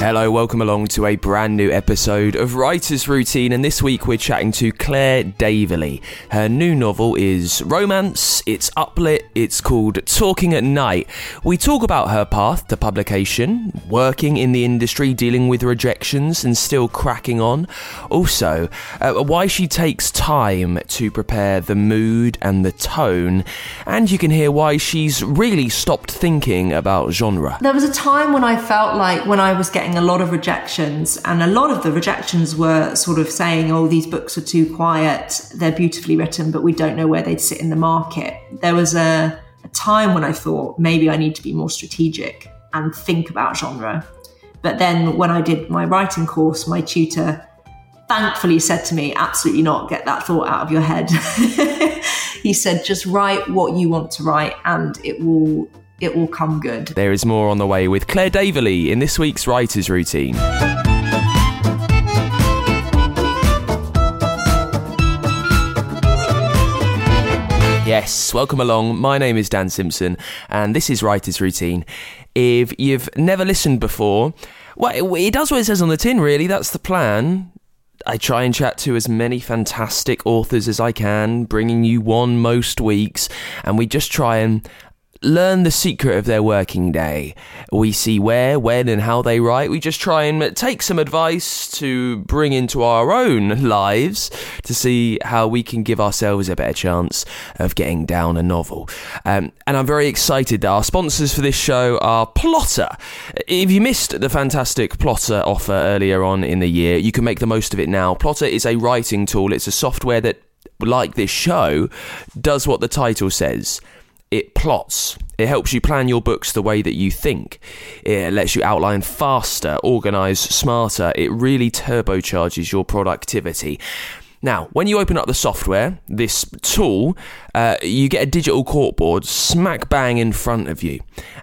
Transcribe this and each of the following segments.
Hello, welcome along to a brand new episode of Writer's Routine, and this week we're chatting to Claire Daverley. Her new novel is romance, it's uplit, it's called Talking at Night. We talk about her path to publication, working in the industry, dealing with rejections, and still cracking on. Also, uh, why she takes time to prepare the mood and the tone, and you can hear why she's really stopped thinking about genre. There was a time when I felt like when I was getting a lot of rejections, and a lot of the rejections were sort of saying, oh, these books are too quiet, they're beautifully written, but we don't know where they'd sit in the market. There was a, a time when I thought maybe I need to be more strategic and think about genre. But then when I did my writing course, my tutor thankfully said to me, absolutely not, get that thought out of your head. he said, just write what you want to write and it will it will come good. There is more on the way with Claire Daverley in this week's Writer's Routine. Yes, welcome along. My name is Dan Simpson, and this is Writer's Routine. If you've never listened before, well, it does what it says on the tin, really. That's the plan. I try and chat to as many fantastic authors as I can, bringing you one most weeks, and we just try and learn the secret of their working day. We see where, when, and how they write. We just try and take some advice to bring into our own lives to see how we can give ourselves a better chance of getting down a novel. Um, and I'm very excited that our sponsors for this show are Plottr. If you missed the fantastic Plottr offer earlier on in the year, you can make the most of it now. Plottr is a writing tool, it's a software that like this show, does what the title says it plots. It helps you plan your books the way that you think. It lets you outline faster, organize smarter. It really turbocharges your productivity. Now, when you open up the software, this tool, uh, you get a digital corkboard smack bang in front of you.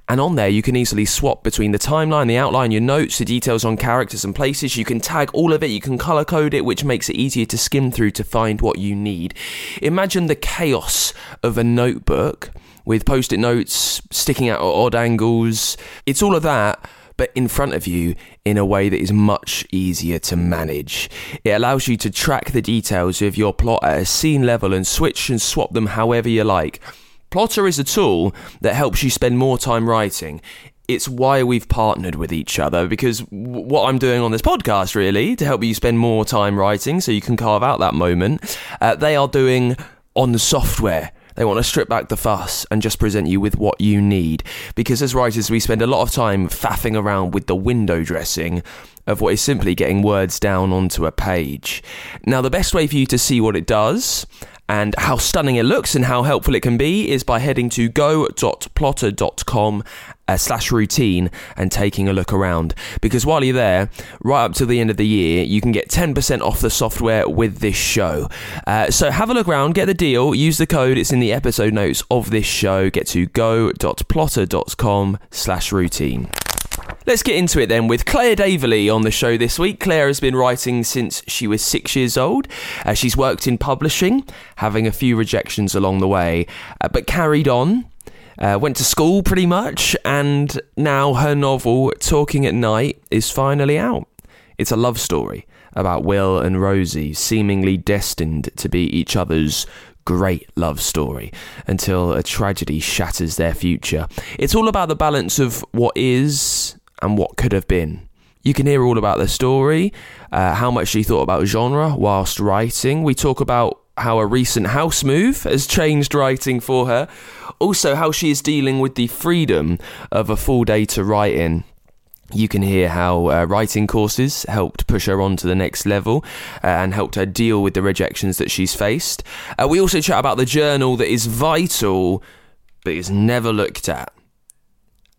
And on there, you can easily swap between the timeline, the outline, your notes, the details on characters and places. You can tag all of it, you can color code it, which makes it easier to skim through to find what you need. Imagine the chaos of a notebook with post it notes sticking out at odd angles. It's all of that, but in front of you in a way that is much easier to manage. It allows you to track the details of your plot at a scene level and switch and swap them however you like. Plottr is a tool that helps you spend more time writing it's why we've partnered with each other because what I'm doing on this podcast, really, to help you spend more time writing so you can carve out that moment, uh, they are doing on the software. They want to strip back the fuss and just present you with what you need. Because as writers, we spend a lot of time faffing around with the window dressing of what is simply getting words down onto a page. Now, the best way for you to see what it does and how stunning it looks and how helpful it can be is by heading to go.plottr.com uh, slash routine and taking a look around. Because while you're there, right up to the end of the year, you can get 10% off the software with this show. Uh, so have a look around, get the deal, use the code, it's in the episode notes of this show. Get to go.plottr.com slash routine. Let's get into it then with Claire Daverley on the show this week. Claire has been writing since she was six years old. Uh, she's worked in publishing, having a few rejections along the way, uh, but carried on. Uh, went to school pretty much, and now her novel, Talking at Night, is finally out. It's a love story about Will and Rosie, seemingly destined to be each other's great love story until a tragedy shatters their future. It's all about the balance of what is and what could have been. You can hear all about the story, uh, how much she thought about genre whilst writing. We talk about how a recent house move has changed writing for her. Also, how she is dealing with the freedom of a full day to write in you can hear how uh, writing courses helped push her on to the next level uh, and helped her deal with the rejections that she's faced. Uh, we also chat about the journal that is vital but is never looked at.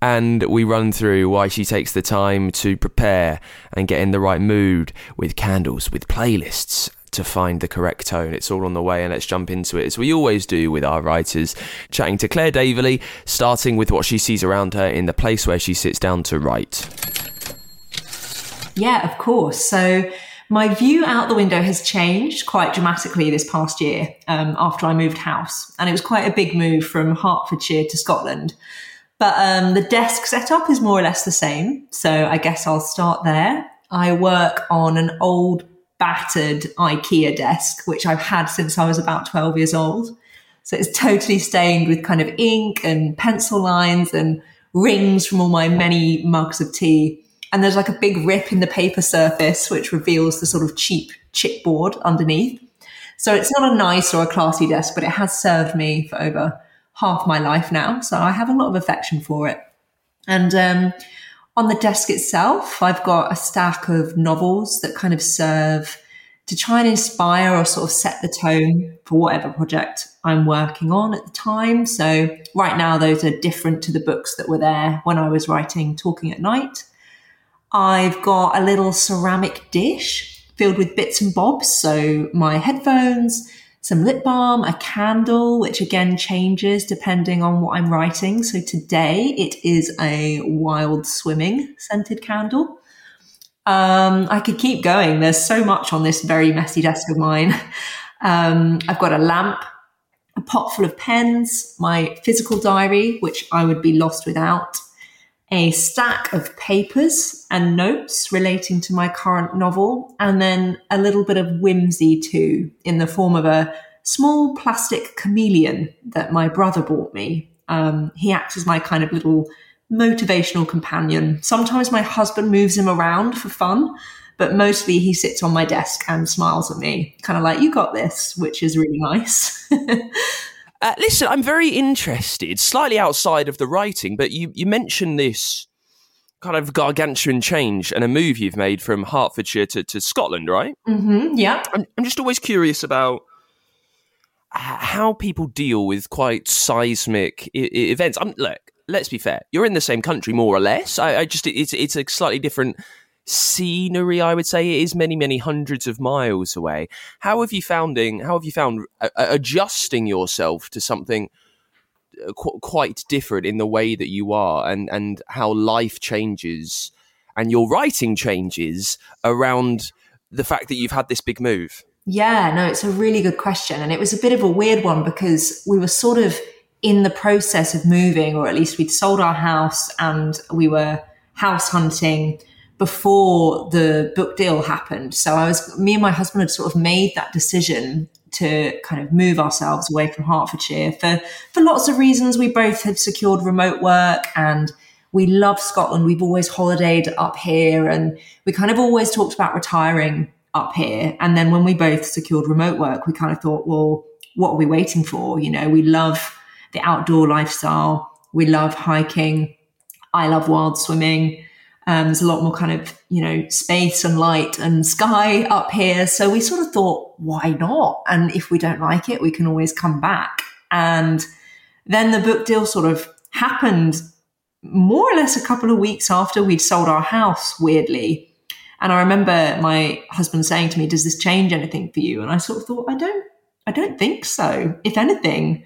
And we run through why she takes the time to prepare and get in the right mood with candles, with playlists, to find the correct tone. It's all on the way, and let's jump into it as we always do with our writers. Chatting to Claire Daverley, starting with what she sees around her in the place where she sits down to write. Yeah, of course. So my view out the window has changed quite dramatically this past year um, after I moved house. And it was quite a big move from Hertfordshire to Scotland. But um, the desk setup is more or less the same. So I guess I'll start there. I work on an old battered IKEA desk, which I've had since I was about 12 years old. So it's totally stained with kind of ink and pencil lines and rings from all my many mugs of tea. And there's like a big rip in the paper surface, which reveals the sort of cheap chipboard underneath. So it's not a nice or a classy desk, but it has served me for over half my life now. So I have a lot of affection for it. And um, on the desk itself, I've got a stack of novels that kind of serve to try and inspire or sort of set the tone for whatever project I'm working on at the time. So right now, those are different to the books that were there when I was writing Talking at Night. I've got a little ceramic dish filled with bits and bobs. So my headphones, some lip balm, a candle, which again changes depending on what I'm writing. So today it is a wild swimming scented candle. Um, I could keep going. There's so much on this very messy desk of mine. Um, I've got a lamp, a pot full of pens, my physical diary, which I would be lost without, a stack of papers and notes relating to my current novel, and then a little bit of whimsy too, in the form of a small plastic chameleon that my brother bought me. Um, he acts as my kind of little motivational companion. Sometimes my husband moves him around for fun, but mostly he sits on my desk and smiles at me, kind of like, you got this, which is really nice. Uh, listen, I'm very interested, slightly outside of the writing, but you, you mentioned this kind of gargantuan change and a move you've made from Hertfordshire to, to Scotland, right? Mm-hmm, yeah. I'm, I'm just always curious about how people deal with quite seismic I- events. I'm, look, let's be fair. You're in the same country, more or less. I, I just it's it's a slightly different scenery, I would say it is many, many hundreds of miles away. How have you founding? How have you found uh, uh, adjusting yourself to something uh, qu- quite different in the way that you are, and and how life changes and your writing changes around the fact that you've had this big move? Yeah, no, it's a really good question, and it was a bit of a weird one because we were sort of in the process of moving, or at least we'd sold our house and we were house hunting before the book deal happened. So I was, me and my husband had sort of made that decision to kind of move ourselves away from Hertfordshire for, for lots of reasons. We both had secured remote work and we love Scotland. We've always holidayed up here and we kind of always talked about retiring up here. And then when we both secured remote work, we kind of thought, well, what are we waiting for? You know, we love the outdoor lifestyle. We love hiking. I love wild swimming. Um, there's a lot more kind of, you know, space and light and sky up here. So we sort of thought, why not? And if we don't like it, we can always come back. And then the book deal sort of happened more or less a couple of weeks after we'd sold our house, weirdly. And I remember my husband saying to me, Does this change anything for you? And I sort of thought, I don't, I don't think so. If anything,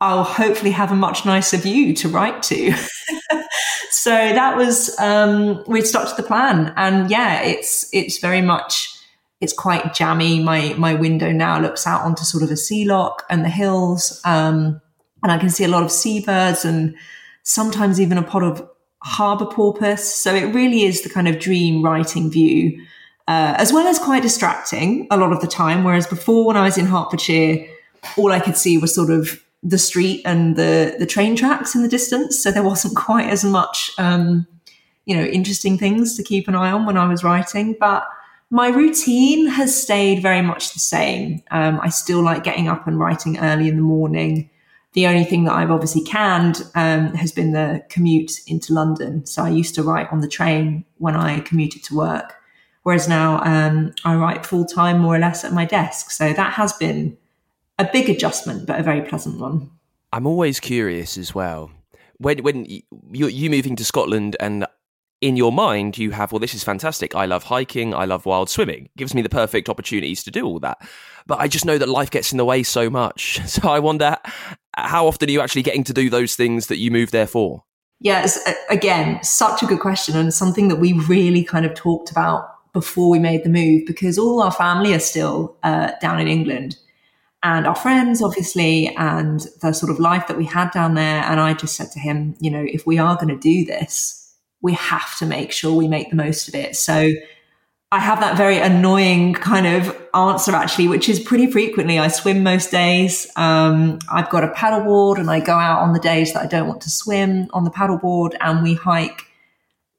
I'll hopefully have a much nicer view to write to. so that was um, we'd stuck to the plan, and yeah, it's it's very much it's quite jammy. My my window now looks out onto sort of a sea loch and the hills, um, and I can see a lot of seabirds and sometimes even a pot of harbour porpoise. So it really is the kind of dream writing view. uh, as well as quite distracting a lot of the time. Whereas before, when I was in Hertfordshire, all I could see was sort of the street and the the train tracks in the distance, so there wasn't quite as much, um, you know, interesting things to keep an eye on when I was writing. But my routine has stayed very much the same. Um, I still like getting up and writing early in the morning. The only thing that I've obviously canned um, has been the commute into London. So I used to write on the train when I commuted to work, whereas now um, I write full time more or less at my desk. So that has been a big adjustment, but a very pleasant one. I'm always curious as well. When when you you moving to Scotland and in your mind you have well this is fantastic. I love hiking. I love wild swimming. It gives me the perfect opportunities to do all that. But i just know that life gets in the way so much. So i wonder how often are you actually getting to do those things that you moved there for? Yes again such a good question and something that we really kind of talked about before we made the move because all our family are still uh, down in england and our friends, obviously, and the sort of life that we had down there. And I just said to him, you know, if we are going to do this, we have to make sure we make the most of it. So I have that very annoying kind of answer actually, which is pretty frequently I swim most days. Um, I've got a paddleboard and I go out on the days that I don't want to swim on the paddleboard and we hike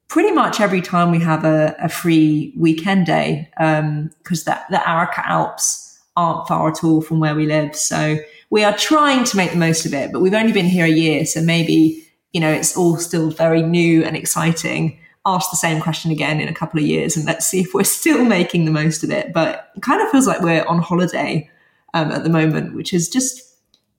pretty much every time we have a, a free weekend day because um, the Arrochar Alps aren't far at all from where we live. So we are trying to make the most of it, but we've only been here a year. So maybe, you know, it's all still very new and exciting. Ask the same question again in a couple of years and let's see if we're still making the most of it. But it kind of feels like we're on holiday um, at the moment, which is just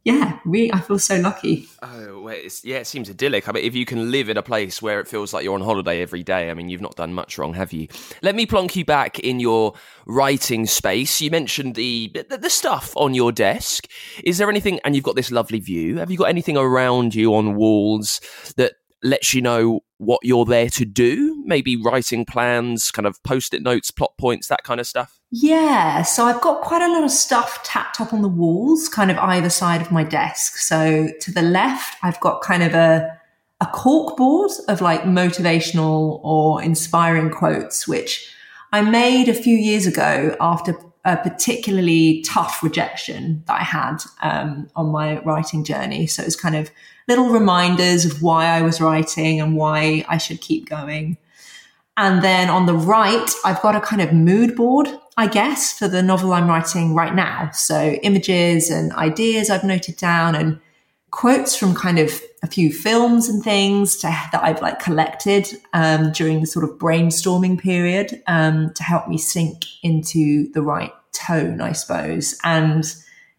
yeah, really, I feel so lucky. Oh, well, yeah, it seems idyllic. I mean, if you can live in a place where it feels like you're on holiday every day, I mean, you've not done much wrong, have you? Let me plonk you back in your writing space. You mentioned the the, the stuff on your desk. Is there anything? And you've got this lovely view. Have you got anything around you on walls that lets you know what you're there to do? Maybe writing plans, kind of post it notes, plot points, that kind of stuff? Yeah. So I've got quite a lot of stuff tacked up on the walls, kind of either side of my desk. So to the left, I've got kind of a, a cork board of like motivational or inspiring quotes, which I made a few years ago after a particularly tough rejection that I had um, on my writing journey. So it was kind of little reminders of why I was writing and why I should keep going. And then on the right, I've got a kind of mood board, I guess, for the novel I'm writing right now. So images and ideas I've noted down and quotes from kind of a few films and things to, that I've like collected um, during the sort of brainstorming period um, to help me sink into the right tone, I suppose. And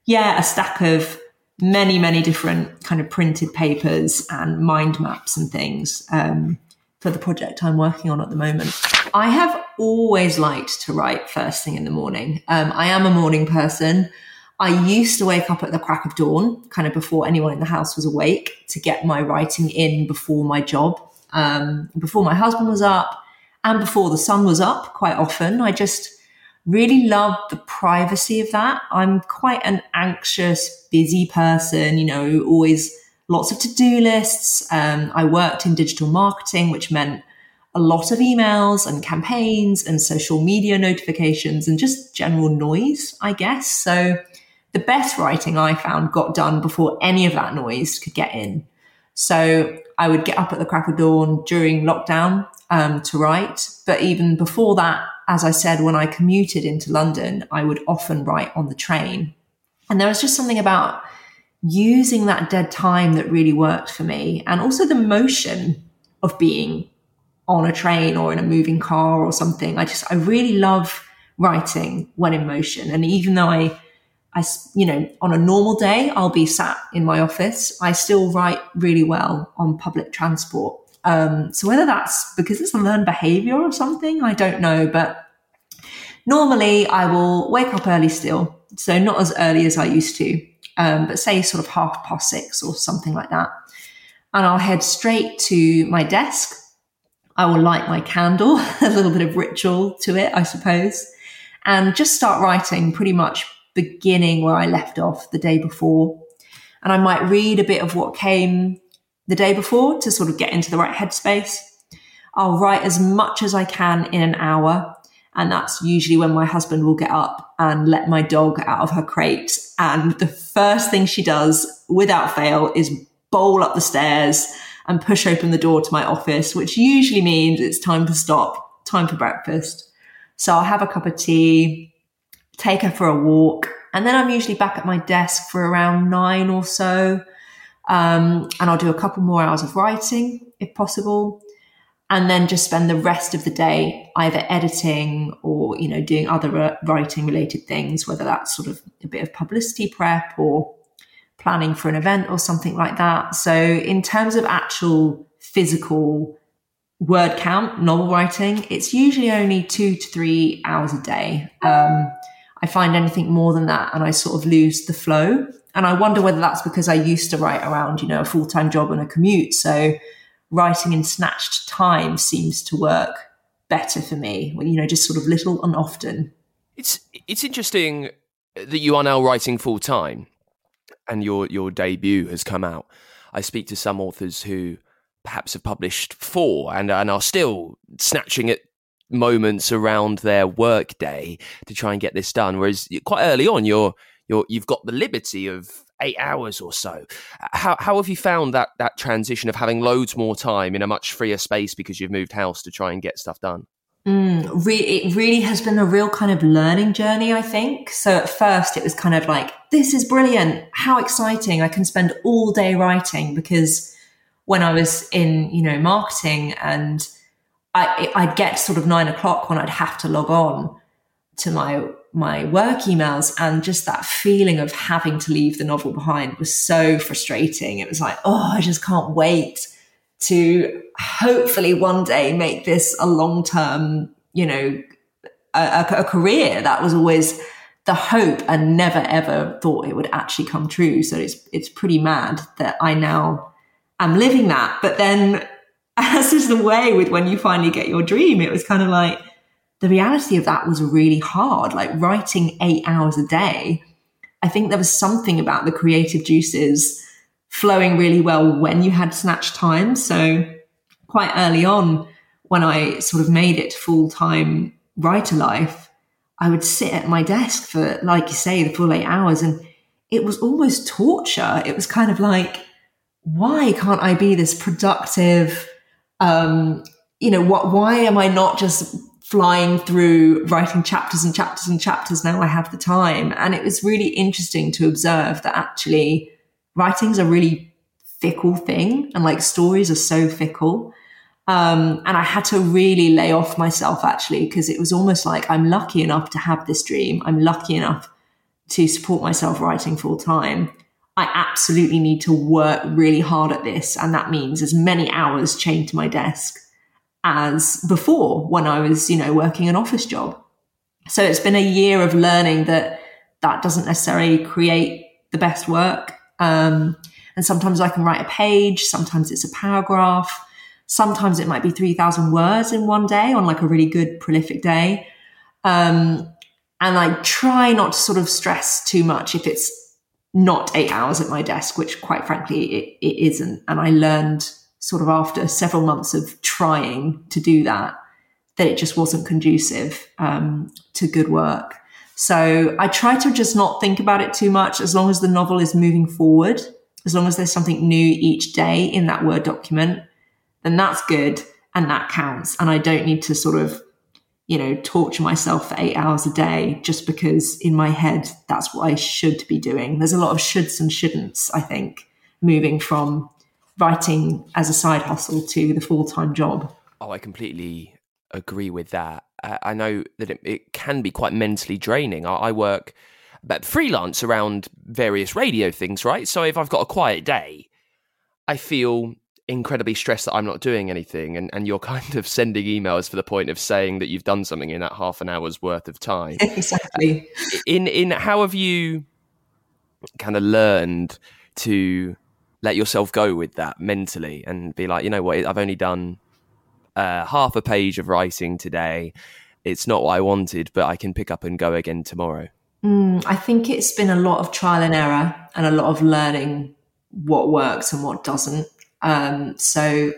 yeah, a stack of many, many different kind of printed papers and mind maps and things um, for the project I'm working on at the moment. I have always liked to write first thing in the morning. Um, I am a morning person. I used to wake up at the crack of dawn, kind of before anyone in the house was awake, to get my writing in before my job, um, before my husband was up, and before the sun was up. Quite often, I just really love the privacy of that. I'm quite an anxious, busy person, you know, always lots of to do lists. Um, I worked in digital marketing, which meant a lot of emails and campaigns and social media notifications and just general noise, I guess. So the best writing I found got done before any of that noise could get in. So I would get up at the crack of dawn during lockdown um, to write. But even before that, as I said, when I commuted into London, I would often write on the train. And there was just something about using that dead time that really worked for me. And also the motion of being on a train or in a moving car or something. I just, I really love writing when in motion. And even though I, I, you know, on a normal day, I'll be sat in my office, I still write really well on public transport. Um, so whether that's because it's a learned behavior or something, I don't know. But normally I will wake up early still. So not as early as I used to, um, but say sort of half past six or something like that. And I'll head straight to my desk. I will light my candle, a little bit of ritual to it, I suppose, and just start writing pretty much beginning where I left off the day before. And I might read a bit of what came the day before to sort of get into the right headspace. I'll write as much as I can in an hour. And that's usually when my husband will get up and let my dog out of her crate. And the first thing she does without fail is bowl up the stairs and push open the door to my office, which usually means it's time to stop, time for breakfast. So I'll have a cup of tea, take her for a walk, and then I'm usually back at my desk for around nine or so. Um, and I'll do a couple more hours of writing if possible and then just spend the rest of the day either editing or you know doing other writing related things whether that's sort of a bit of publicity prep or planning for an event or something like that. So in terms of actual physical word count novel writing it's usually only two to three hours a day. Um, i find anything more than that and i sort of lose the flow. And i wonder whether that's because i used to write around you know a full-time job and a commute. So writing in snatched time seems to work better for me. When you know, just sort of little and often. It's it's interesting that you are now writing full time, and your your debut has come out. I speak to some authors who perhaps have published four and and are still snatching at moments around their work day to try and get this done. Whereas quite early on, you're you're you've got the liberty of eight hours or so. How how have you found that that transition of having loads more time in a much freer space because you've moved house to try and get stuff done? Mm, re- it really has been a real kind of learning journey, I think. So at first it was kind of like, this is brilliant. How exciting. I can spend all day writing because when I was in, you know, marketing and I, I'd get sort of nine o'clock when I'd have to log on to my my work emails and just that feeling of having to leave the novel behind was so frustrating. It was like, oh, I just can't wait to hopefully one day make this a long term, you know, a, a, career. That was always the hope and never ever thought it would actually come true. So it's, it's pretty mad that I now am living that. But then as is the way with when you finally get your dream, it was kind of like, the reality of that was really hard. Like writing eight hours a day, I think there was something about the creative juices flowing really well when you had snatch time. So quite early on, when I sort of made it full time writer life, I would sit at my desk for, like you say, the full eight hours. And it was almost torture. It was kind of like, why can't I be this productive? Um, you know, what, why am I not just flying through writing chapters and chapters and chapters now I have the time. And it was really interesting to observe that actually writing's a really fickle thing and like stories are so fickle. Um, and I had to really lay off myself actually, because it was almost like I'm lucky enough to have this dream. I'm lucky enough to support myself writing full time. I absolutely need to work really hard at this. And that means as many hours chained to my desk as before when I was, you know, working an office job. So it's been a year of learning that that doesn't necessarily create the best work. Um, and sometimes I can write a page, sometimes it's a paragraph, sometimes it might be 3,000 words in one day on like a really good, prolific day. Um, and I try not to sort of stress too much if it's not eight hours at my desk, which quite frankly it, it isn't. And I learned sort of after several months of trying to do that, that it just wasn't conducive um, to good work. So I try to just not think about it too much as long as the novel is moving forward, as long as there's something new each day in that Word document, then that's good and that counts. And I don't need to sort of, you know, torture myself for eight hours a day just because in my head that's what I should be doing. There's a lot of shoulds and shouldn'ts, I think, moving from writing as a side hustle to the full time job. Oh, I completely agree with that. Uh, I know that it, it, can be quite mentally draining. I, I work but freelance around various radio things, right? So if I've got a quiet day, I feel incredibly stressed that I'm not doing anything and, and you're kind of sending emails for the point of saying that you've done something in that half an hour's worth of time. exactly. In in how have you kind of learned to let yourself go with that mentally and be like, you know what, I've only done uh, half a page of writing today. It's not what I wanted, but I can pick up and go again tomorrow. Mm, I think it's been a lot of trial and error and a lot of learning what works and what doesn't. Um, so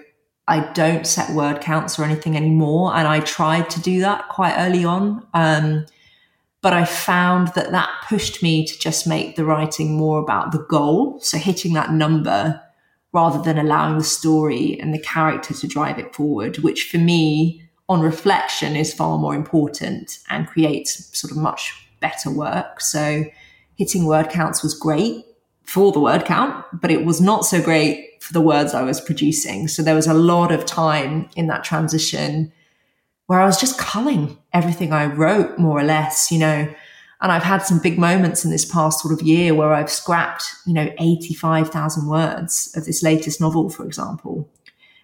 I don't set word counts or anything anymore. And I tried to do that quite early on. Um, but I found that that pushed me to just make the writing more about the goal. So hitting that number rather than allowing the story and the character to drive it forward, which for me, on reflection, is far more important and creates sort of much better work. So hitting word counts was great for the word count, but it was not so great for the words I was producing. So there was a lot of time in that transition where I was just culling everything I wrote, more or less, you know. And I've had some big moments in this past sort of year where I've scrapped, you know, 85,000 words of this latest novel, for example,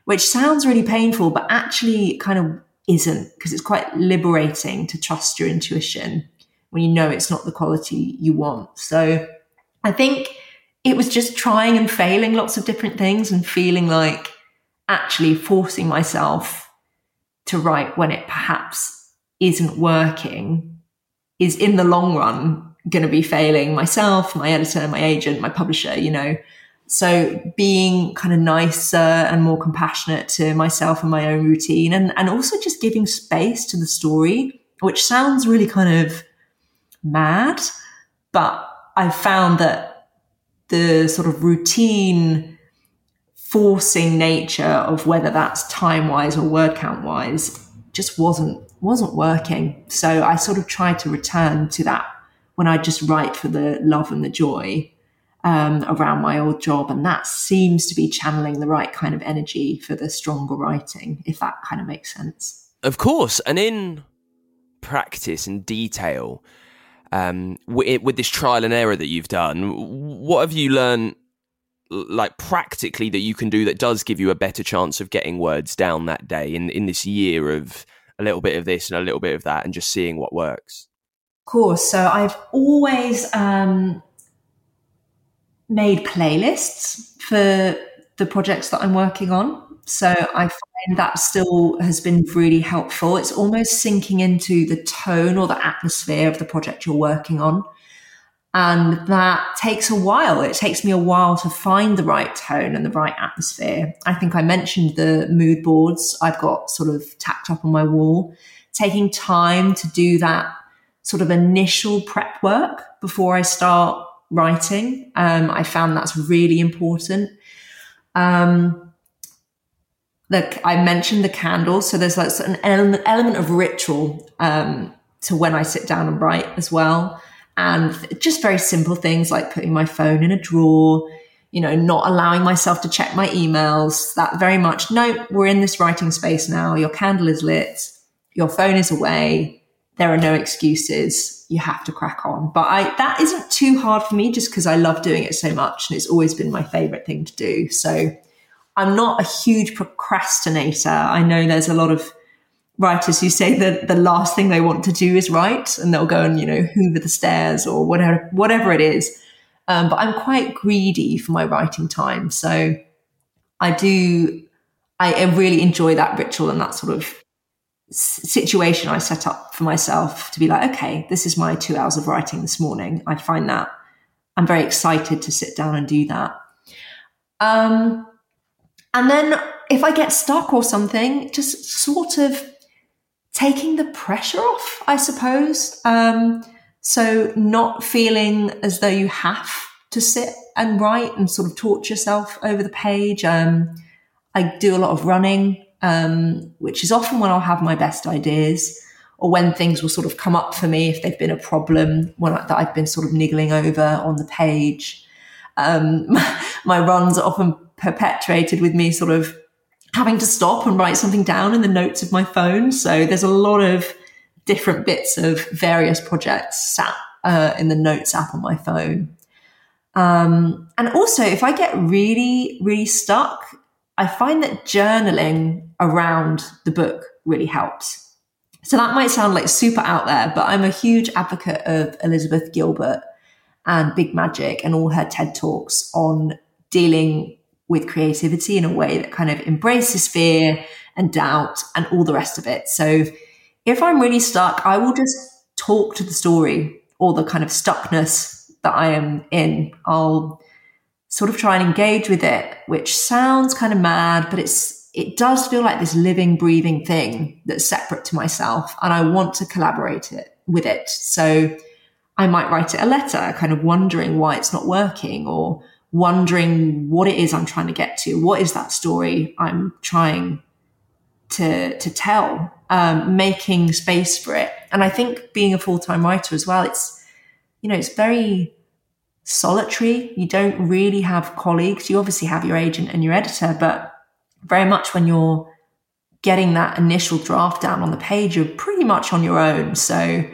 which sounds really painful, but actually kind of isn't because it's quite liberating to trust your intuition when you know it's not the quality you want. So I think it was just trying and failing lots of different things and feeling like actually forcing myself to write when it perhaps isn't working is in the long run going to be failing myself, my editor, my agent, my publisher, you know. So being kind of nicer and more compassionate to myself and my own routine and, and also just giving space to the story, which sounds really kind of mad, but I found that the sort of routine forcing nature of whether that's time wise or word count wise just wasn't wasn't working. So I sort of tried to return to that when I just write for the love and the joy um, around my old job, and that seems to be channeling the right kind of energy for the stronger writing, if that kind of makes sense. Of course, and in practice and detail, um, with, with this trial and error that you've done, what have you learned, like practically, that you can do that does give you a better chance of getting words down that day in in this year of a little bit of this and a little bit of that, and just seeing what works? Of course. So I've always um, made playlists for the projects that I'm working on. So I find that still has been really helpful. It's almost sinking into the tone or the atmosphere of the project you're working on. And that takes a while. It takes me a while to find the right tone and the right atmosphere. I think I mentioned the mood boards I've got sort of tacked up on my wall. Taking time to do that sort of initial prep work before I start writing. Um, I found that's really important. Um, the, I mentioned the candles. So there's like an element of ritual um, to when I sit down and write as well. And just very simple things like putting my phone in a drawer, you know, not allowing myself to check my emails. That very much, no, we're in this writing space now. Your candle is lit, your phone is away. There are no excuses. You have to crack on. But I, that isn't too hard for me just because I love doing it so much and it's always been my favorite thing to do. So I'm not a huge procrastinator. I know there's a lot of writers who say that the last thing they want to do is write and they'll go and, you know, hoover the stairs or whatever, whatever it is. Um, but I'm quite greedy for my writing time. So I do, I really enjoy that ritual and that sort of situation I set up for myself to be like, okay, this is my two hours of writing this morning. I find that I'm very excited to sit down and do that. Um, and then if I get stuck or something, just sort of taking the pressure off, I suppose. Um, so not feeling as though you have to sit and write and sort of torture yourself over the page. Um, I do a lot of running, um, which is often when I'll have my best ideas or when things will sort of come up for me if they've been a problem when I, that I've been sort of niggling over on the page. Um, my runs are often perpetuated with me sort of having to stop and write something down in the notes of my phone. So there's a lot of different bits of various projects sat uh, in the notes app on my phone. Um, and also, if I get really, really stuck, I find that journaling around the book really helps. So that might sound like super out there, but I'm a huge advocate of Elizabeth Gilbert and Big Magic and all her TED Talks on dealing with creativity in a way that kind of embraces fear and doubt and all the rest of it. So if I'm really stuck, I will just talk to the story or the kind of stuckness that I am in. I'll sort of try and engage with it, which sounds kind of mad, but it's it does feel like this living, breathing thing that's separate to myself. And I want to collaborate it with it. So I might write it a letter, kind of wondering why it's not working or wondering what it is I'm trying to get to. What is that story I'm trying to, to tell? Um, making space for it. And I think being a full-time writer as well, it's, you know, it's very solitary. You don't really have colleagues. You obviously have your agent and your editor, but very much when you're getting that initial draft down on the page, you're pretty much on your own. So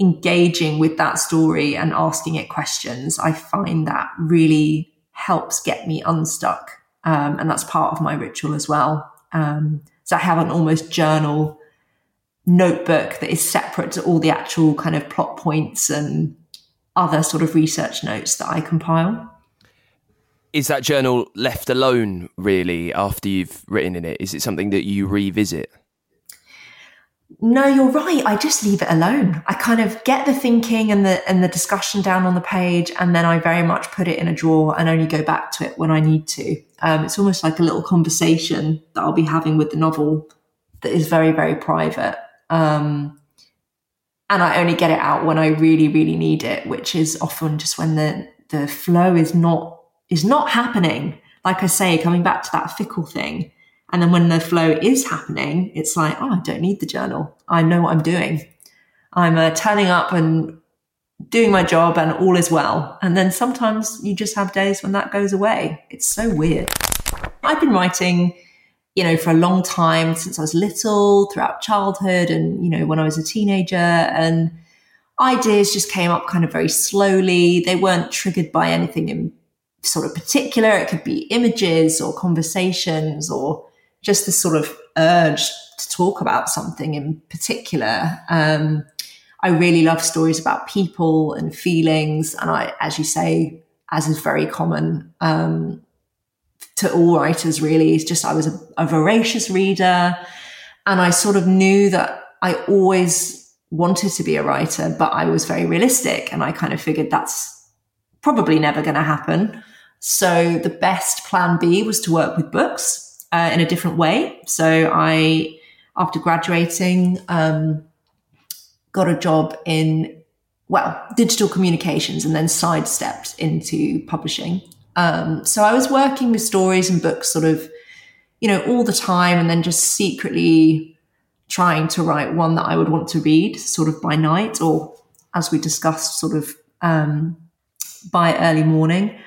engaging with that story and asking it questions, I find that really helps get me unstuck. Um, and that's part of my ritual as well. Um, so I have an almost journal notebook that is separate to all the actual kind of plot points and other sort of research notes that I compile is that journal left alone really after you've written in it? Is it something that you revisit? No, you're right. I just leave it alone. I kind of get the thinking and the and the discussion down on the page, and then I very much put it in a drawer and only go back to it when I need to. Um, it's almost like a little conversation that I'll be having with the novel that is very very private. Um, and I only get it out when I really really need it, which is often just when the the flow is not is not happening. Like I say, coming back to that fickle thing. And then when the flow is happening, it's like, oh, I don't need the journal. I know what I'm doing. I'm uh, turning up and doing my job and all is well. And then sometimes you just have days when that goes away. It's so weird. I've been writing, you know, for a long time since I was little, throughout childhood and, you know, when I was a teenager. And ideas just came up kind of very slowly. They weren't triggered by anything in sort of particular. It could be images or conversations or just this sort of urge to talk about something in particular. Um, I really love stories about people and feelings. And I, as you say, as is very common um, to all writers, really, is just I was a, a voracious reader. And I sort of knew that I always wanted to be a writer, but I was very realistic. And I kind of figured that's probably never going to happen. So the best plan B was to work with books uh, in a different way. So I, after graduating, um, got a job in, well, digital communications and then sidestepped into publishing. Um, so I was working with stories and books sort of, you know, all the time and then just secretly trying to write one that I would want to read sort of by night or as we discussed, sort of um, by early morning.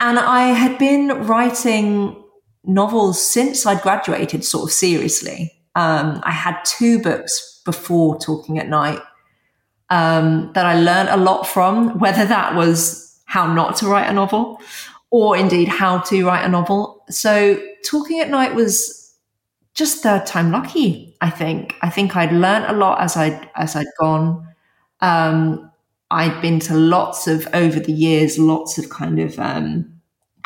And I had been writing novels since I'd graduated, sort of seriously. Um, I had two books before Talking at Night um, that I learned a lot from, whether that was how not to write a novel or indeed how to write a novel. So Talking at Night was just third time lucky, I think. I think I'd learned a lot as I'd, as I'd gone. Um, I'd been to lots of, over the years, lots of kind of um,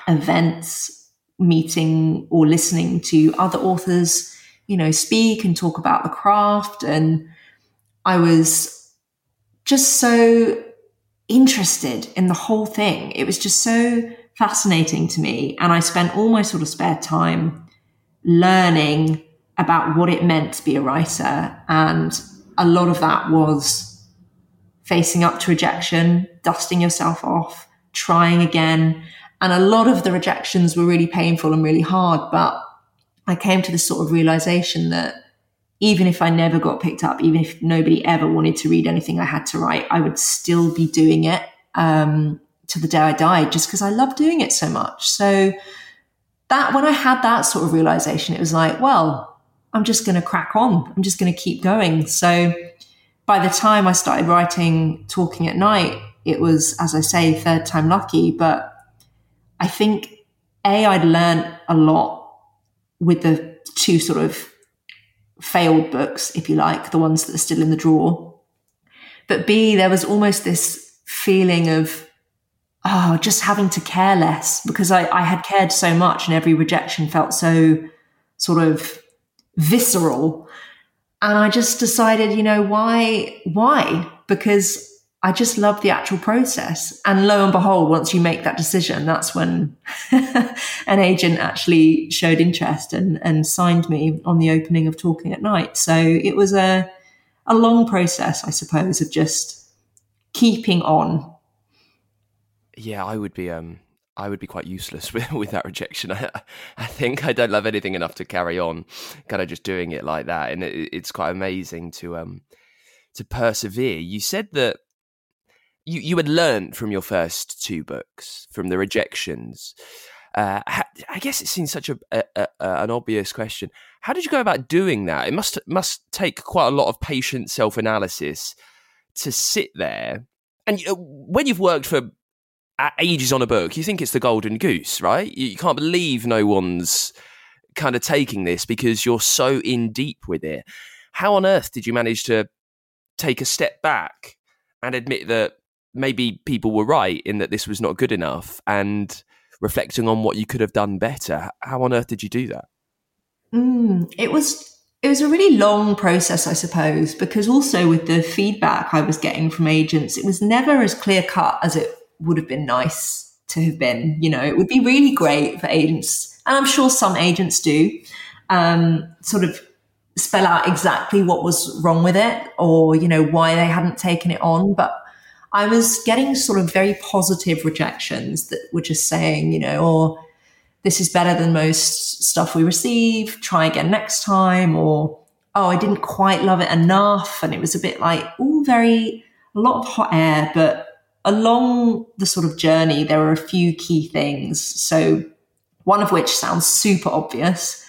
events, meeting or listening to other authors, you know, speak and talk about the craft. And I was just so interested in the whole thing. It was just so fascinating to me. And I spent all my sort of spare time learning about what it meant to be a writer. And a lot of that was facing up to rejection, dusting yourself off, trying again. And a lot of the rejections were really painful and really hard. But I came to this sort of realization that even if I never got picked up, even if nobody ever wanted to read anything I had to write, I would still be doing it um, to the day I died just because I love doing it so much. So that when I had that sort of realization, it was like, well, I'm just going to crack on. I'm just going to keep going. So by the time I started writing Talking at Night, it was, as I say, third time lucky. But I think A, I'd learned a lot with the two sort of failed books, if you like, the ones that are still in the drawer. But B, there was almost this feeling of, oh, just having to care less because I, I had cared so much and every rejection felt so sort of visceral. And I just decided, you know, why, why? Because I just love the actual process. And lo and behold, once you make that decision, that's when an agent actually showed interest and, and signed me on the opening of Talking at Night. So it was a, a long process, I suppose, of just keeping on. Yeah, I would be um I would be quite useless with, with that rejection. I, I think I don't love anything enough to carry on, kind of just doing it like that, and it, it's quite amazing to um to persevere. You said that you you had learned from your first two books from the rejections. Uh, I guess it seems such a, a, a, an obvious question. How did you go about doing that? It must must take quite a lot of patient self analysis to sit there. And when you've worked for ages on a book, you think it's the golden goose, right? You can't believe no one's kind of taking this because you're so in deep with it. How on earth did you manage to take a step back and admit that maybe people were right in that this was not good enough and reflecting on what you could have done better. How on earth did you do that? Mm, it was it was a really long process, I suppose, because also with the feedback I was getting from agents, it was never as clear cut as it would have been nice to have been. You know, it would be really great for agents, and I'm sure some agents do, um, sort of spell out exactly what was wrong with it or, you know, why they hadn't taken it on. But I was getting sort of very positive rejections that were just saying, you know, or oh, this is better than most stuff we receive, try again next time, or oh, I didn't quite love it enough. And it was a bit like, all very, a lot of hot air. But along the sort of journey, there were a few key things. So, one of which sounds super obvious,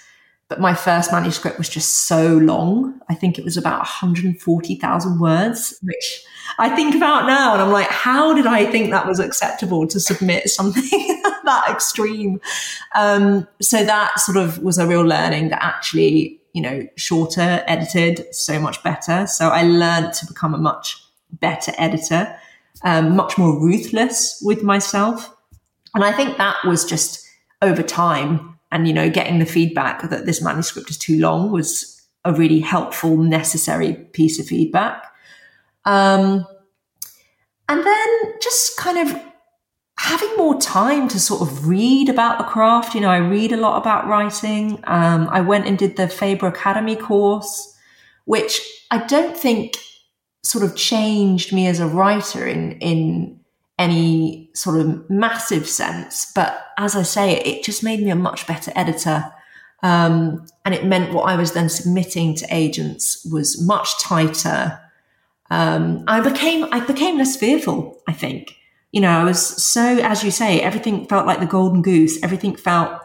but my first manuscript was just so long. I think it was about 140,000 words, which I think about now and I'm like, how did I think that was acceptable to submit something that extreme? Um, so that sort of was a real learning that actually, you know, shorter edited so much better. So I learned to become a much better editor, um, much more ruthless with myself. And I think that was just over time and you know getting the feedback that this manuscript is too long was a really helpful necessary piece of feedback. Um, and then just kind of having more time to sort of read about the craft. You know i read a lot about writing. Um, i went and did the faber academy course which i don't think sort of changed me as a writer in in any sort of massive sense. But as I say, it just made me a much better editor. Um, and it meant what I was then submitting to agents was much tighter. Um, I became I became less fearful. I think you know I was so as you say everything felt like the golden goose. Everything felt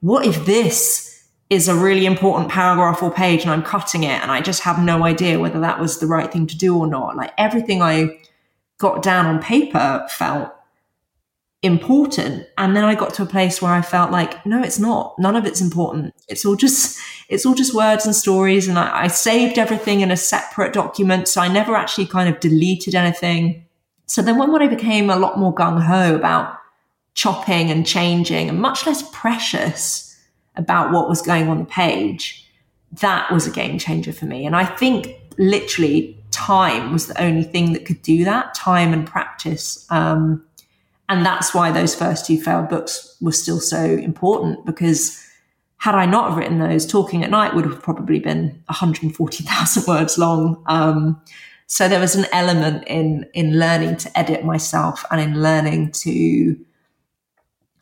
what if this is a really important paragraph or page and I'm cutting it and I just have no idea whether that was the right thing to do or not. Like everything I got down on paper felt important. And then i got to a place where i felt like no it's not. None of it's important. It's all just it's all just words and stories. And I, I, saved everything in a separate document. So i never actually kind of deleted anything. So then when, when i became a lot more gung-ho about chopping and changing and much less precious about what was going on the page that was a game changer for me. And i think literally time was the only thing that could do that time and practice. Um, and that's why those first two failed books were still so important because had I not written those, Talking at Night would have probably been 140,000 words long. Um, so there was an element in in learning to edit myself and in learning to,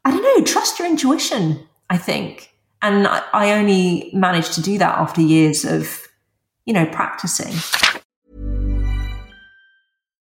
I don't know, trust your intuition. I think, and I, I only managed to do that after years of, you know, practicing.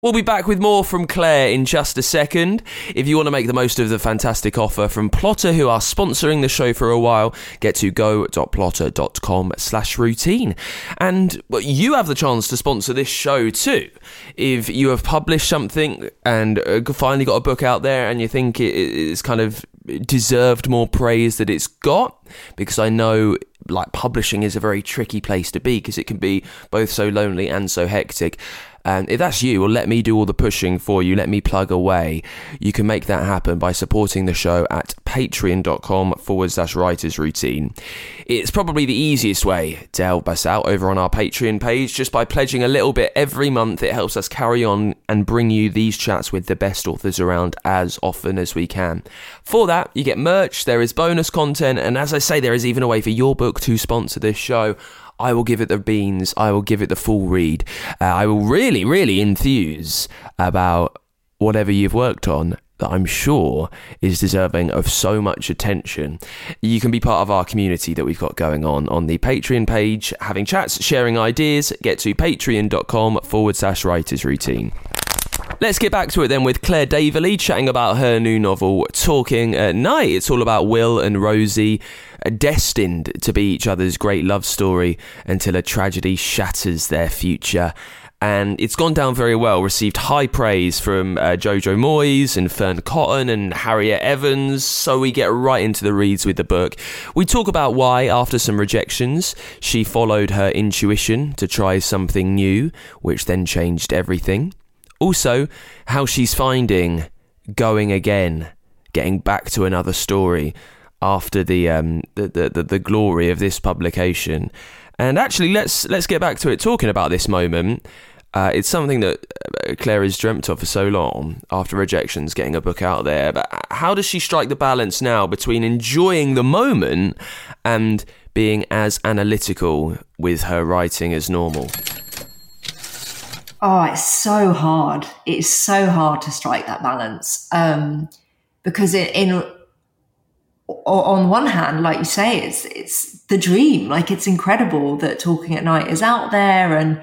We'll be back with more from Claire in just a second. If you want to make the most of the fantastic offer from Plottr, who are sponsoring the show for a while, get to go.plottr.com slash routine. And you have the chance to sponsor this show too. If you have published something and uh, finally got a book out there and you think it is kind of deserved more praise that it's got, because I know like publishing is a very tricky place to be because it can be both so lonely and so hectic. And if that's you, well, let me do all the pushing for you. Let me plug away. You can make that happen by supporting the show at patreon.com forward slash writers routine. It's probably the easiest way to help us out over on our Patreon page. Just by pledging a little bit every month, it helps us carry on and bring you these chats with the best authors around as often as we can. For that, you get merch, there is bonus content, and as I say, there is even a way for your book to sponsor this show. I will give it the beans. I will give it the full read. Uh, I will really, really enthuse about whatever you've worked on that I'm sure is deserving of so much attention. You can be part of our community that we've got going on on the Patreon page, having chats, sharing ideas. Get to patreon.com forward slash writers routine. Let's get back to it then with Claire Daverley chatting about her new novel, Talking at Night. It's all about Will and Rosie, uh, destined to be each other's great love story until a tragedy shatters their future. And it's gone down very well, received high praise from uh, Jojo Moyes and Fearne Cotton and Harriet Evans. So we get right into the reads with the book. We talk about why, after some rejections, she followed her intuition to try something new, which then changed everything. Also, how she's finding going again, getting back to another story after the um, the, the, the, the glory of this publication. And actually, let's let's get back to it. Talking about this moment, uh, it's something that uh, Claire has dreamt of for so long after rejections, getting a book out there. But how does she strike the balance now between enjoying the moment and being as analytical with her writing as normal? Oh, it's so hard. It's so hard to strike that balance. Um, because in, in on one hand, like you say, it's it's the dream. Like it's incredible that Talking at Night is out there, and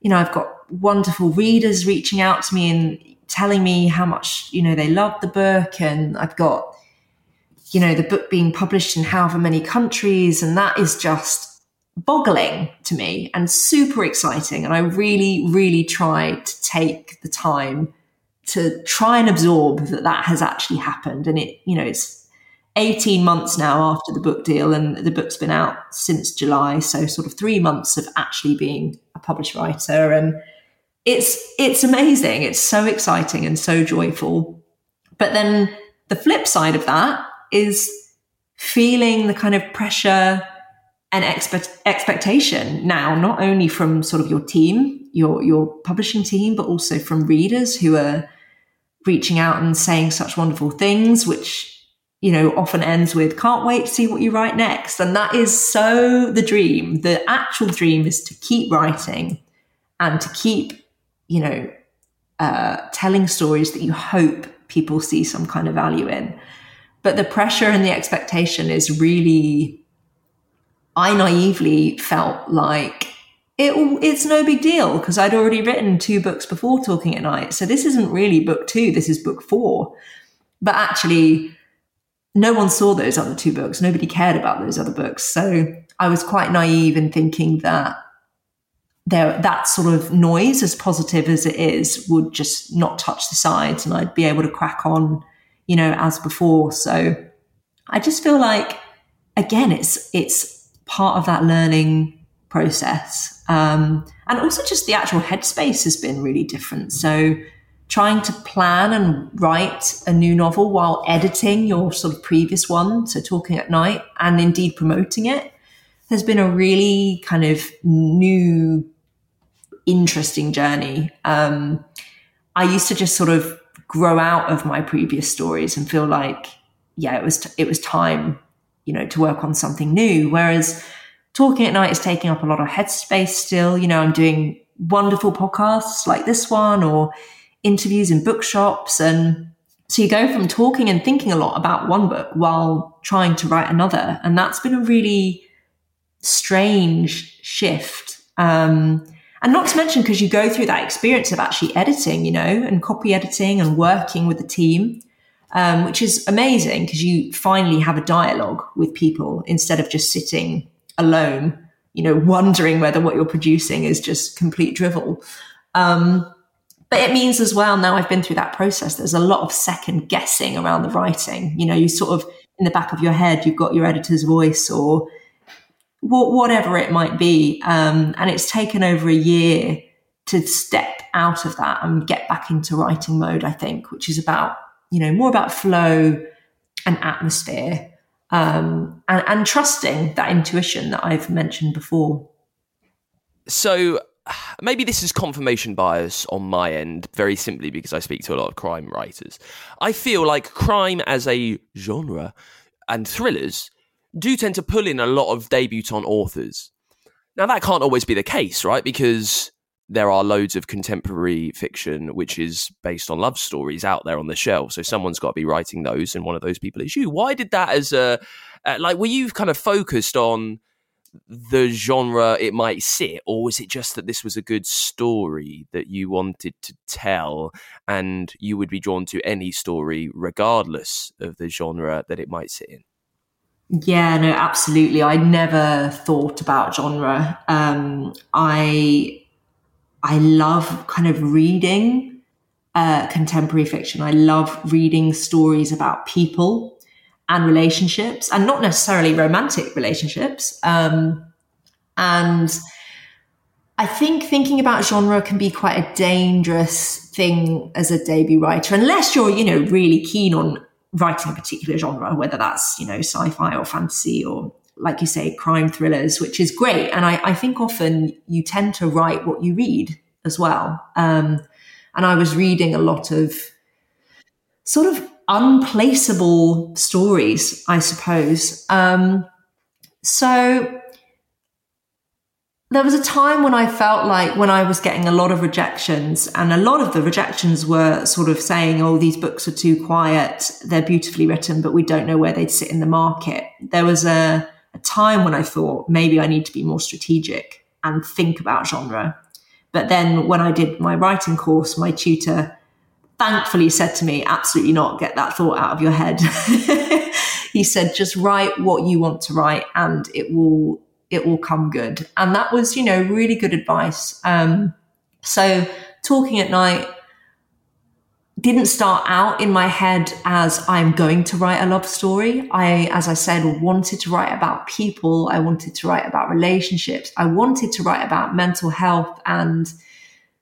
you know I've got wonderful readers reaching out to me and telling me how much you know they love the book, and I've got you know the book being published in however many countries, and that is just boggling to me and super exciting. And I really, really try to take the time to try and absorb that that has actually happened. And it, you know, it's 18 months now after the book deal, and the book's been out since July. So, sort of three months of actually being a published writer. And it's, it's amazing. It's so exciting and so joyful. But then the flip side of that is feeling the kind of pressure an expect, expectation now, not only from sort of your team, your your publishing team, but also from readers who are reaching out and saying such wonderful things, which you know often ends with "can't wait to see what you write next," and that is so the dream. The actual dream is to keep writing and to keep, you know, uh, telling stories that you hope people see some kind of value in. But the pressure and the expectation is really I naively felt like it, it's no big deal because I'd already written two books before Talking at Night. So this isn't really book two, this is book four. But actually, no one saw those other two books. Nobody cared about those other books. So I was quite naive in thinking that there, that sort of noise, as positive as it is, would just not touch the sides and I'd be able to crack on, you know, as before. So I just feel like, again, it's, it's part of that learning process. Um, and also just the actual headspace has been really different. So trying to plan and write a new novel while editing your sort of previous one, so talking at night and indeed promoting it has been a really kind of new, interesting journey. Um, I used to just sort of grow out of my previous stories and feel like, yeah, it was, t- it was time you know, to work on something new. Whereas talking at night is taking up a lot of headspace still. You know, I'm doing wonderful podcasts like this one or interviews in bookshops. And so you go from talking and thinking a lot about one book while trying to write another. And that's been a really strange shift. Um, and not to mention because you go through that experience of actually editing, you know, and copy editing and working with the team um, which is amazing because you finally have a dialogue with people instead of just sitting alone, you know, wondering whether what you're producing is just complete drivel. Um, but it means as well, now I've been through that process, there's a lot of second guessing around the writing. You know, you sort of, in the back of your head, you've got your editor's voice or whatever it might be. Um, and it's taken over a year to step out of that and get back into writing mode, I think, which is about you know, more about flow and atmosphere um, and, and trusting that intuition that I've mentioned before. So maybe this is confirmation bias on my end, very simply because I speak to a lot of crime writers. I feel like crime as a genre and thrillers do tend to pull in a lot of debutant authors. Now, that can't always be the case, right? Because there are loads of contemporary fiction which is based on love stories out there on the shelf. So someone's got to be writing those, and one of those people is you. Why did that as a uh, like? Were you kind of focused on the genre it might sit, or was it just that this was a good story that you wanted to tell, and you would be drawn to any story regardless of the genre that it might sit in? Yeah, no, absolutely. I never thought about genre. Um, I I love kind of reading uh, contemporary fiction. I love reading stories about people and relationships, and not necessarily romantic relationships. Um, and I think thinking about genre can be quite a dangerous thing as a debut writer, unless you're, you know, really keen on writing a particular genre, whether that's, you know, sci-fi or fantasy or like you say, crime thrillers, which is great. And I, I think often you tend to write what you read as well. Um, and I was reading a lot of sort of unplaceable stories, I suppose. Um, so there was a time when I felt like when I was getting a lot of rejections, and a lot of the rejections were sort of saying, oh, these books are too quiet, they're beautifully written, but we don't know where they'd sit in the market. There was a, a time when I thought maybe I need to be more strategic and think about genre. But then when I did my writing course, my tutor thankfully said to me, absolutely not, get that thought out of your head. he said, just write what you want to write and it will it will come good. And that was, you know, really good advice. Um, so talking at night didn't start out in my head as I'm going to write a love story. I, as I said, wanted to write about people. I wanted to write about relationships. I wanted to write about mental health and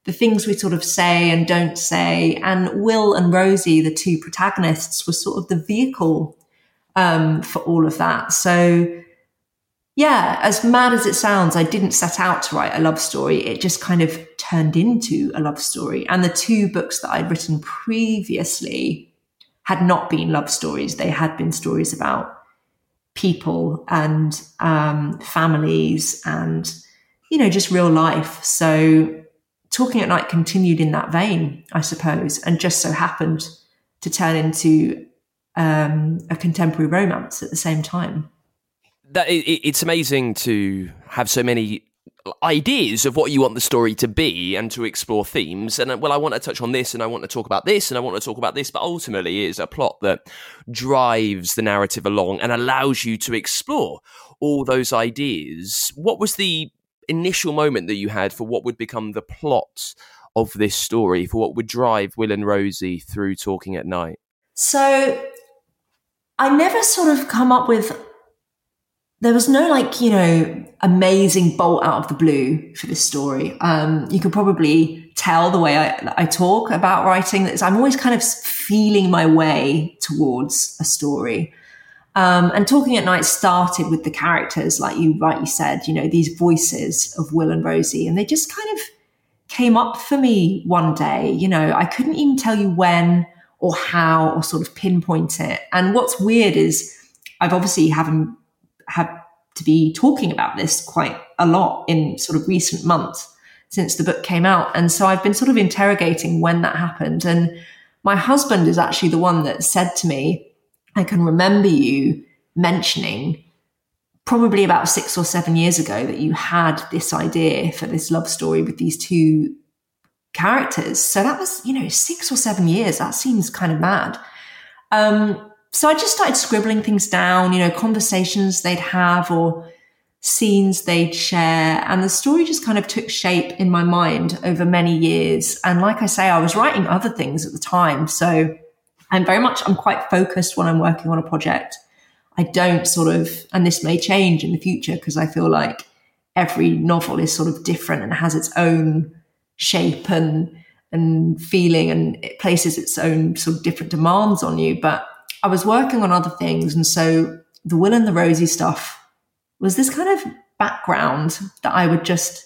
the things we sort of say and don't say. And Will and Rosie, the two protagonists, were sort of the vehicle um, for all of that. So yeah, as mad as it sounds, I didn't set out to write a love story. It just kind of turned into a love story. And the two books that I'd written previously had not been love stories. They had been stories about people and um, families and, you know, just real life. So Talking at Night continued in that vein, I suppose, and just so happened to turn into um, a contemporary romance at the same time that it, it's amazing to have so many ideas of what you want the story to be and to explore themes. And uh, well i want to touch on this and i want to talk about this and i want to talk about this but ultimately it is a plot that drives the narrative along and allows you to explore all those ideas. What was the initial moment that you had for what would become the plot of this story for what would drive will and rosie through talking at night? So i never sort of come up with there was no like you know amazing bolt out of the blue for this story. Um, you could probably tell the way I, I talk about writing that i'm always kind of feeling my way towards a story. Um, and talking at night started with the characters like you rightly said you know these voices of will and rosie and they just kind of came up for me one day. You know i couldn't even tell you when or how or sort of pinpoint it. And what's weird is i've obviously haven't had to be talking about this quite a lot in sort of recent months since the book came out. And so I've been sort of interrogating when that happened. And my husband is actually the one that said to me, I can remember you mentioning probably about six or seven years ago that you had this idea for this love story with these two characters. So that was, you know, six or seven years. That seems kind of mad. Um, so I just started scribbling things down, you know, conversations they'd have or scenes they'd share. And the story just kind of took shape in my mind over many years. And like I say, I was writing other things at the time. So I'm very much, I'm quite focused when I'm working on a project. I don't sort of, and this may change in the future because I feel like every novel is sort of different and has its own shape and, and feeling and it places its own sort of different demands on you. But I was working on other things. And so the Will and the Rosie stuff was this kind of background that I would just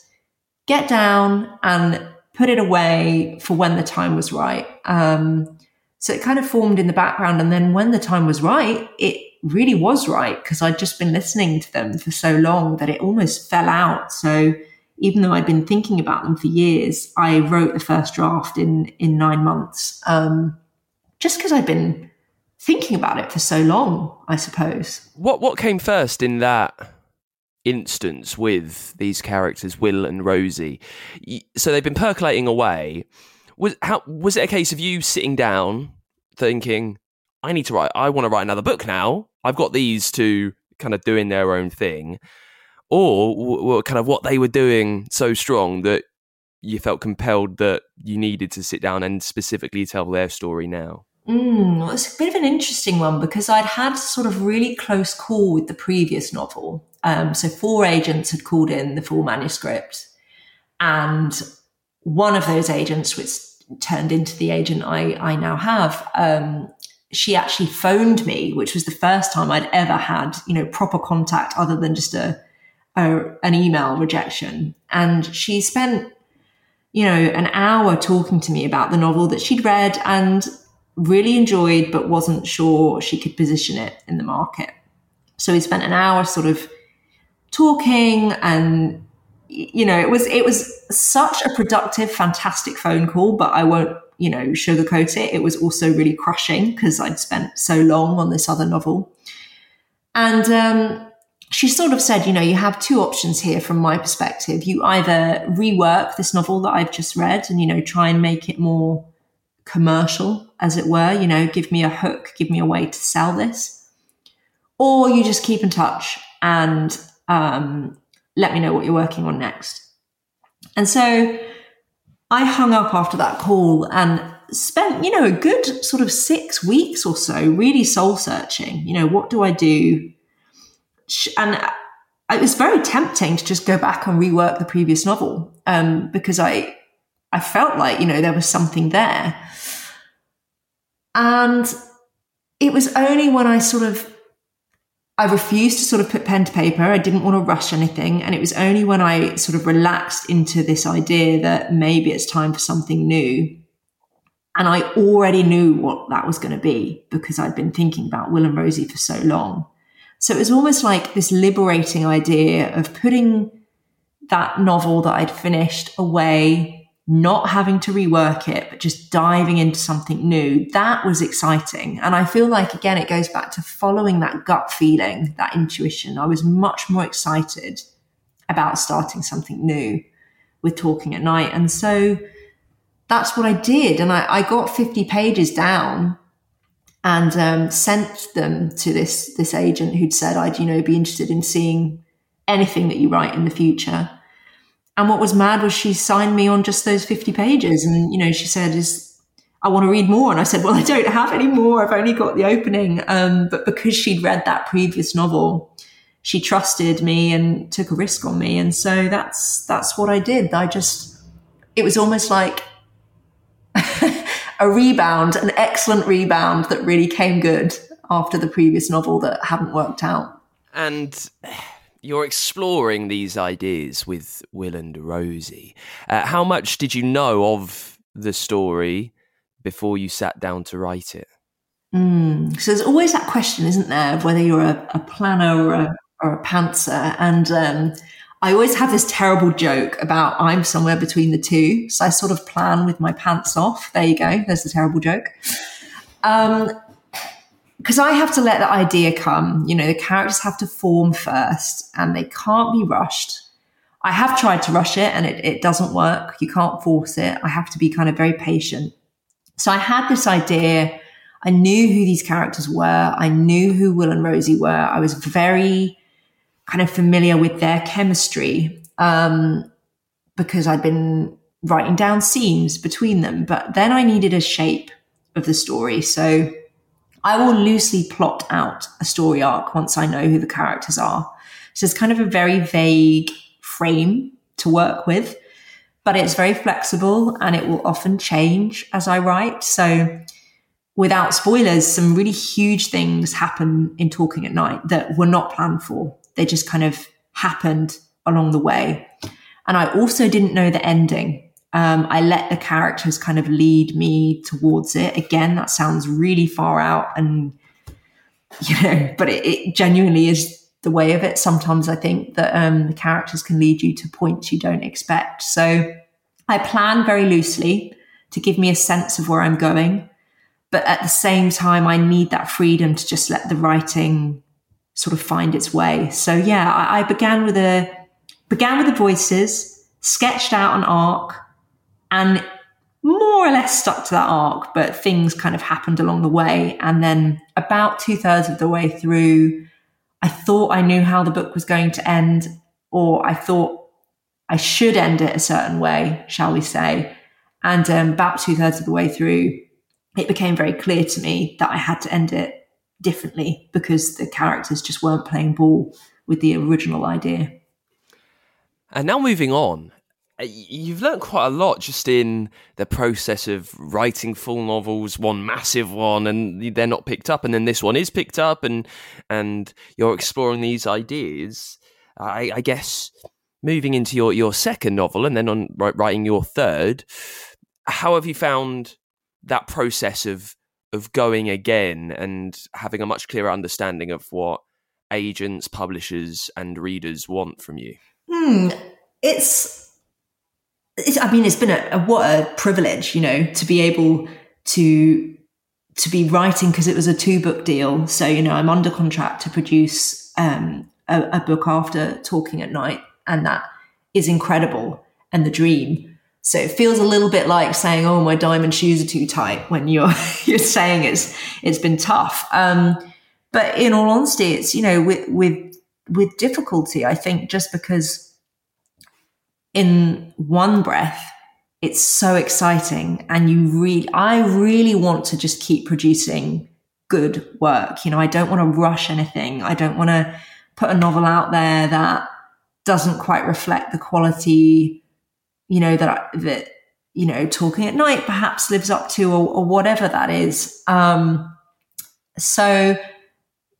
get down and put it away for when the time was right. Um, so it kind of formed in the background. And then when the time was right, it really was right because I'd just been listening to them for so long that it almost fell out. So even though I'd been thinking about them for years, I wrote the first draft in in nine months. Um, just because I'd been thinking about it for so long, I suppose. What what came first in that instance with these characters, Will and Rosie? So they've been percolating away. Was how was it a case of you sitting down thinking, I need to write I want to write another book now. I've got these two kind of doing their own thing. Or kind of what they were doing so strong that you felt compelled that you needed to sit down and specifically tell their story now? Mm, well, it's a bit of an interesting one because I'd had sort of really close call with the previous novel. Um, so four agents had called in the full manuscript, and one of those agents, which turned into the agent I, I now have, um, she actually phoned me, which was the first time I'd ever had, you know, proper contact other than just a, a an email rejection. And she spent, you know, an hour talking to me about the novel that she'd read and really enjoyed, but wasn't sure she could position it in the market. So we spent an hour sort of talking and you know, it was it was such a productive, fantastic phone call, but I won't, you know, sugarcoat it. It was also really crushing because I'd spent so long on this other novel. And um, she sort of said, you know, you have two options here from my perspective. You either rework this novel that I've just read and, you know, try and make it more commercial, as it were, you know, give me a hook, give me a way to sell this. Or you just keep in touch and um, let me know what you're working on next. And so I hung up after that call and spent, you know, a good sort of six weeks or so really soul searching. You know, what do I do? And it was very tempting to just go back and rework the previous novel um, because I I felt like, you know, there was something there. And it was only when I sort of I refused to sort of put pen to paper. I didn't want to rush anything. And it was only when I sort of relaxed into this idea that maybe it's time for something new. And I already knew what that was going to be because I'd been thinking about Will and Rosie for so long. So it was almost like this liberating idea of putting that novel that I'd finished away not having to rework it, but just diving into something new, that was exciting. And I feel like, again, it goes back to following that gut feeling, that intuition. I was much more excited about starting something new with Talking at Night. And so that's what I did. And I, I got 50 pages down and um, sent them to this, this agent who'd said, I'd, you know, be interested in seeing anything that you write in the future. And what was mad was she signed me on just those 50 pages. And, you know, she said, is, I want to read more. And I said, well, I don't have any more. I've only got the opening. Um, but because she'd read that previous novel, she trusted me and took a risk on me. And so that's, that's what I did. I just, it was almost like a rebound, an excellent rebound that really came good after the previous novel that hadn't worked out. And you're exploring these ideas with Will and Rosie. Uh, how much did you know of the story before you sat down to write it? Mm. So there's always that question, isn't there, of whether you're a, a planner or a, or a pantser. And um, I always have this terrible joke about I'm somewhere between the two. So I sort of plan with my pants off. There you go. There's the terrible joke. Um, because I have to let the idea come. You know, the characters have to form first and they can't be rushed. I have tried to rush it and it, it doesn't work. You can't force it. I have to be kind of very patient. So I had this idea. I knew who these characters were. I knew who Will and Rosie were. I was very kind of familiar with their chemistry um, because I'd been writing down scenes between them. But then I needed a shape of the story. So I will loosely plot out a story arc once I know who the characters are. So it's kind of a very vague frame to work with, but it's very flexible and it will often change as I write. So without spoilers, some really huge things happen in Talking at Night that were not planned for. They just kind of happened along the way. And I also didn't know the ending. Um, I let the characters kind of lead me towards it. Again, that sounds really far out and, you know, but it, it genuinely is the way of it. Sometimes I think that um, the characters can lead you to points you don't expect. So I plan very loosely to give me a sense of where I'm going. But at the same time, I need that freedom to just let the writing sort of find its way. So yeah, I, I began with a began with the voices, sketched out an arc, and more or less stuck to that arc, but things kind of happened along the way. And then about two thirds of the way through, I thought I knew how the book was going to end, or I thought I should end it a certain way, shall we say. And um, about two thirds of the way through, it became very clear to me that I had to end it differently because the characters just weren't playing ball with the original idea. And now moving on, you've learned quite a lot just in the process of writing full novels one massive one and they're not picked up and then this one is picked up and and you're exploring these ideas i, I guess moving into your, your second novel and then on writing your third how have you found that process of of going again and having a much clearer understanding of what agents publishers and readers want from you hmm. it's I mean, it's been a, a, what a privilege, you know, to be able to to be writing because it was a two book deal. So you know, I'm under contract to produce um, a, a book after Talking at Night, and that is incredible and the dream. So it feels a little bit like saying, "Oh, my diamond shoes are too tight," when you're you're saying it's it's been tough. Um, but in all honesty, it's you know with with with difficulty. I think just because in one breath, it's so exciting. And you really, I really want to just keep producing good work. You know, I don't want to rush anything. I don't want to put a novel out there that doesn't quite reflect the quality, you know, that, that, you know, talking at night perhaps lives up to or, or whatever that is. Um, so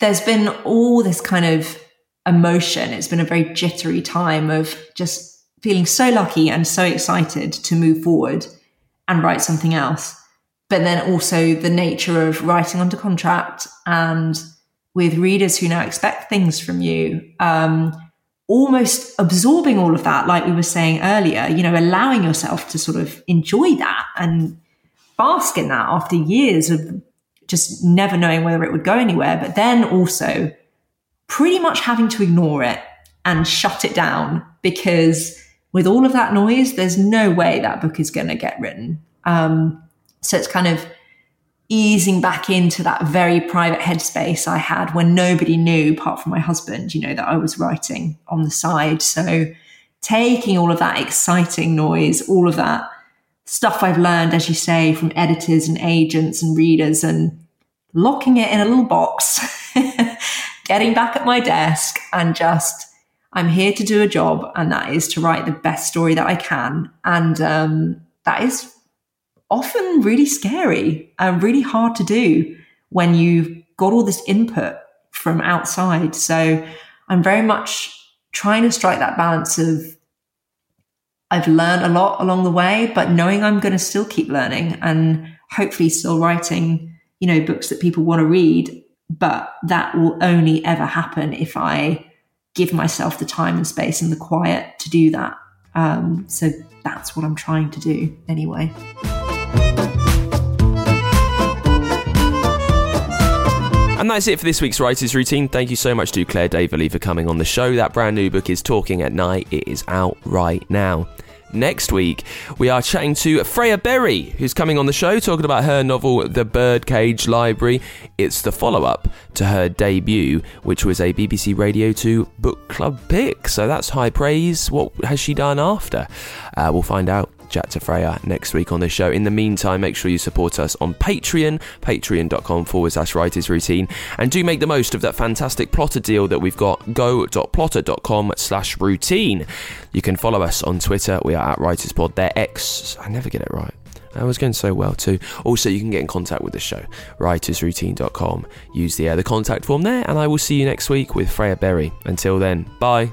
there's been all this kind of emotion. It's been a very jittery time of just feeling so lucky and so excited to move forward and write something else. But then also the nature of writing under contract and with readers who now expect things from you, um, almost absorbing all of that, like we were saying earlier, you know, allowing yourself to sort of enjoy that and bask in that after years of just never knowing whether it would go anywhere, but then also pretty much having to ignore it and shut it down because with all of that noise, there's no way that book is going to get written. Um, so it's kind of easing back into that very private headspace I had when nobody knew, apart from my husband, you know, that I was writing on the side. So taking all of that exciting noise, all of that stuff I've learned, as you say, from editors and agents and readers and locking it in a little box, getting back at my desk and just, I'm here to do a job and that is to write the best story that I can. And um, that is often really scary and really hard to do when you've got all this input from outside. So I'm very much trying to strike that balance of I've learned a lot along the way, but knowing I'm going to still keep learning and hopefully still writing, you know, books that people want to read. But that will only ever happen if I give myself the time and space and the quiet to do that. Um, so that's what I'm trying to do anyway. And that's it for this week's Writers Routine. Thank you so much to Claire Daverley for coming on the show. That brand new book is Talking at Night. It is out right now. Next week, we are chatting to Freya Berry, who's coming on the show talking about her novel, The Birdcage Library. It's the follow up to her debut, which was a BBC Radio 2 book club pick. So that's high praise. What has she done after? Uh, we'll find out chat to Freya next week on the show. In the meantime, make sure you support us on Patreon, patreon.com forward slash writers routine, and do make the most of that fantastic Plottr deal that we've got go.plottr.com slash routine. You can follow us on Twitter. We are at WritersPod. They're X. I never get it right. I was going so well too. Also, you can get in contact with the show, writersroutine.com. Use the, uh, the contact form there, and I will see you next week with Freya Berry. Until then, bye.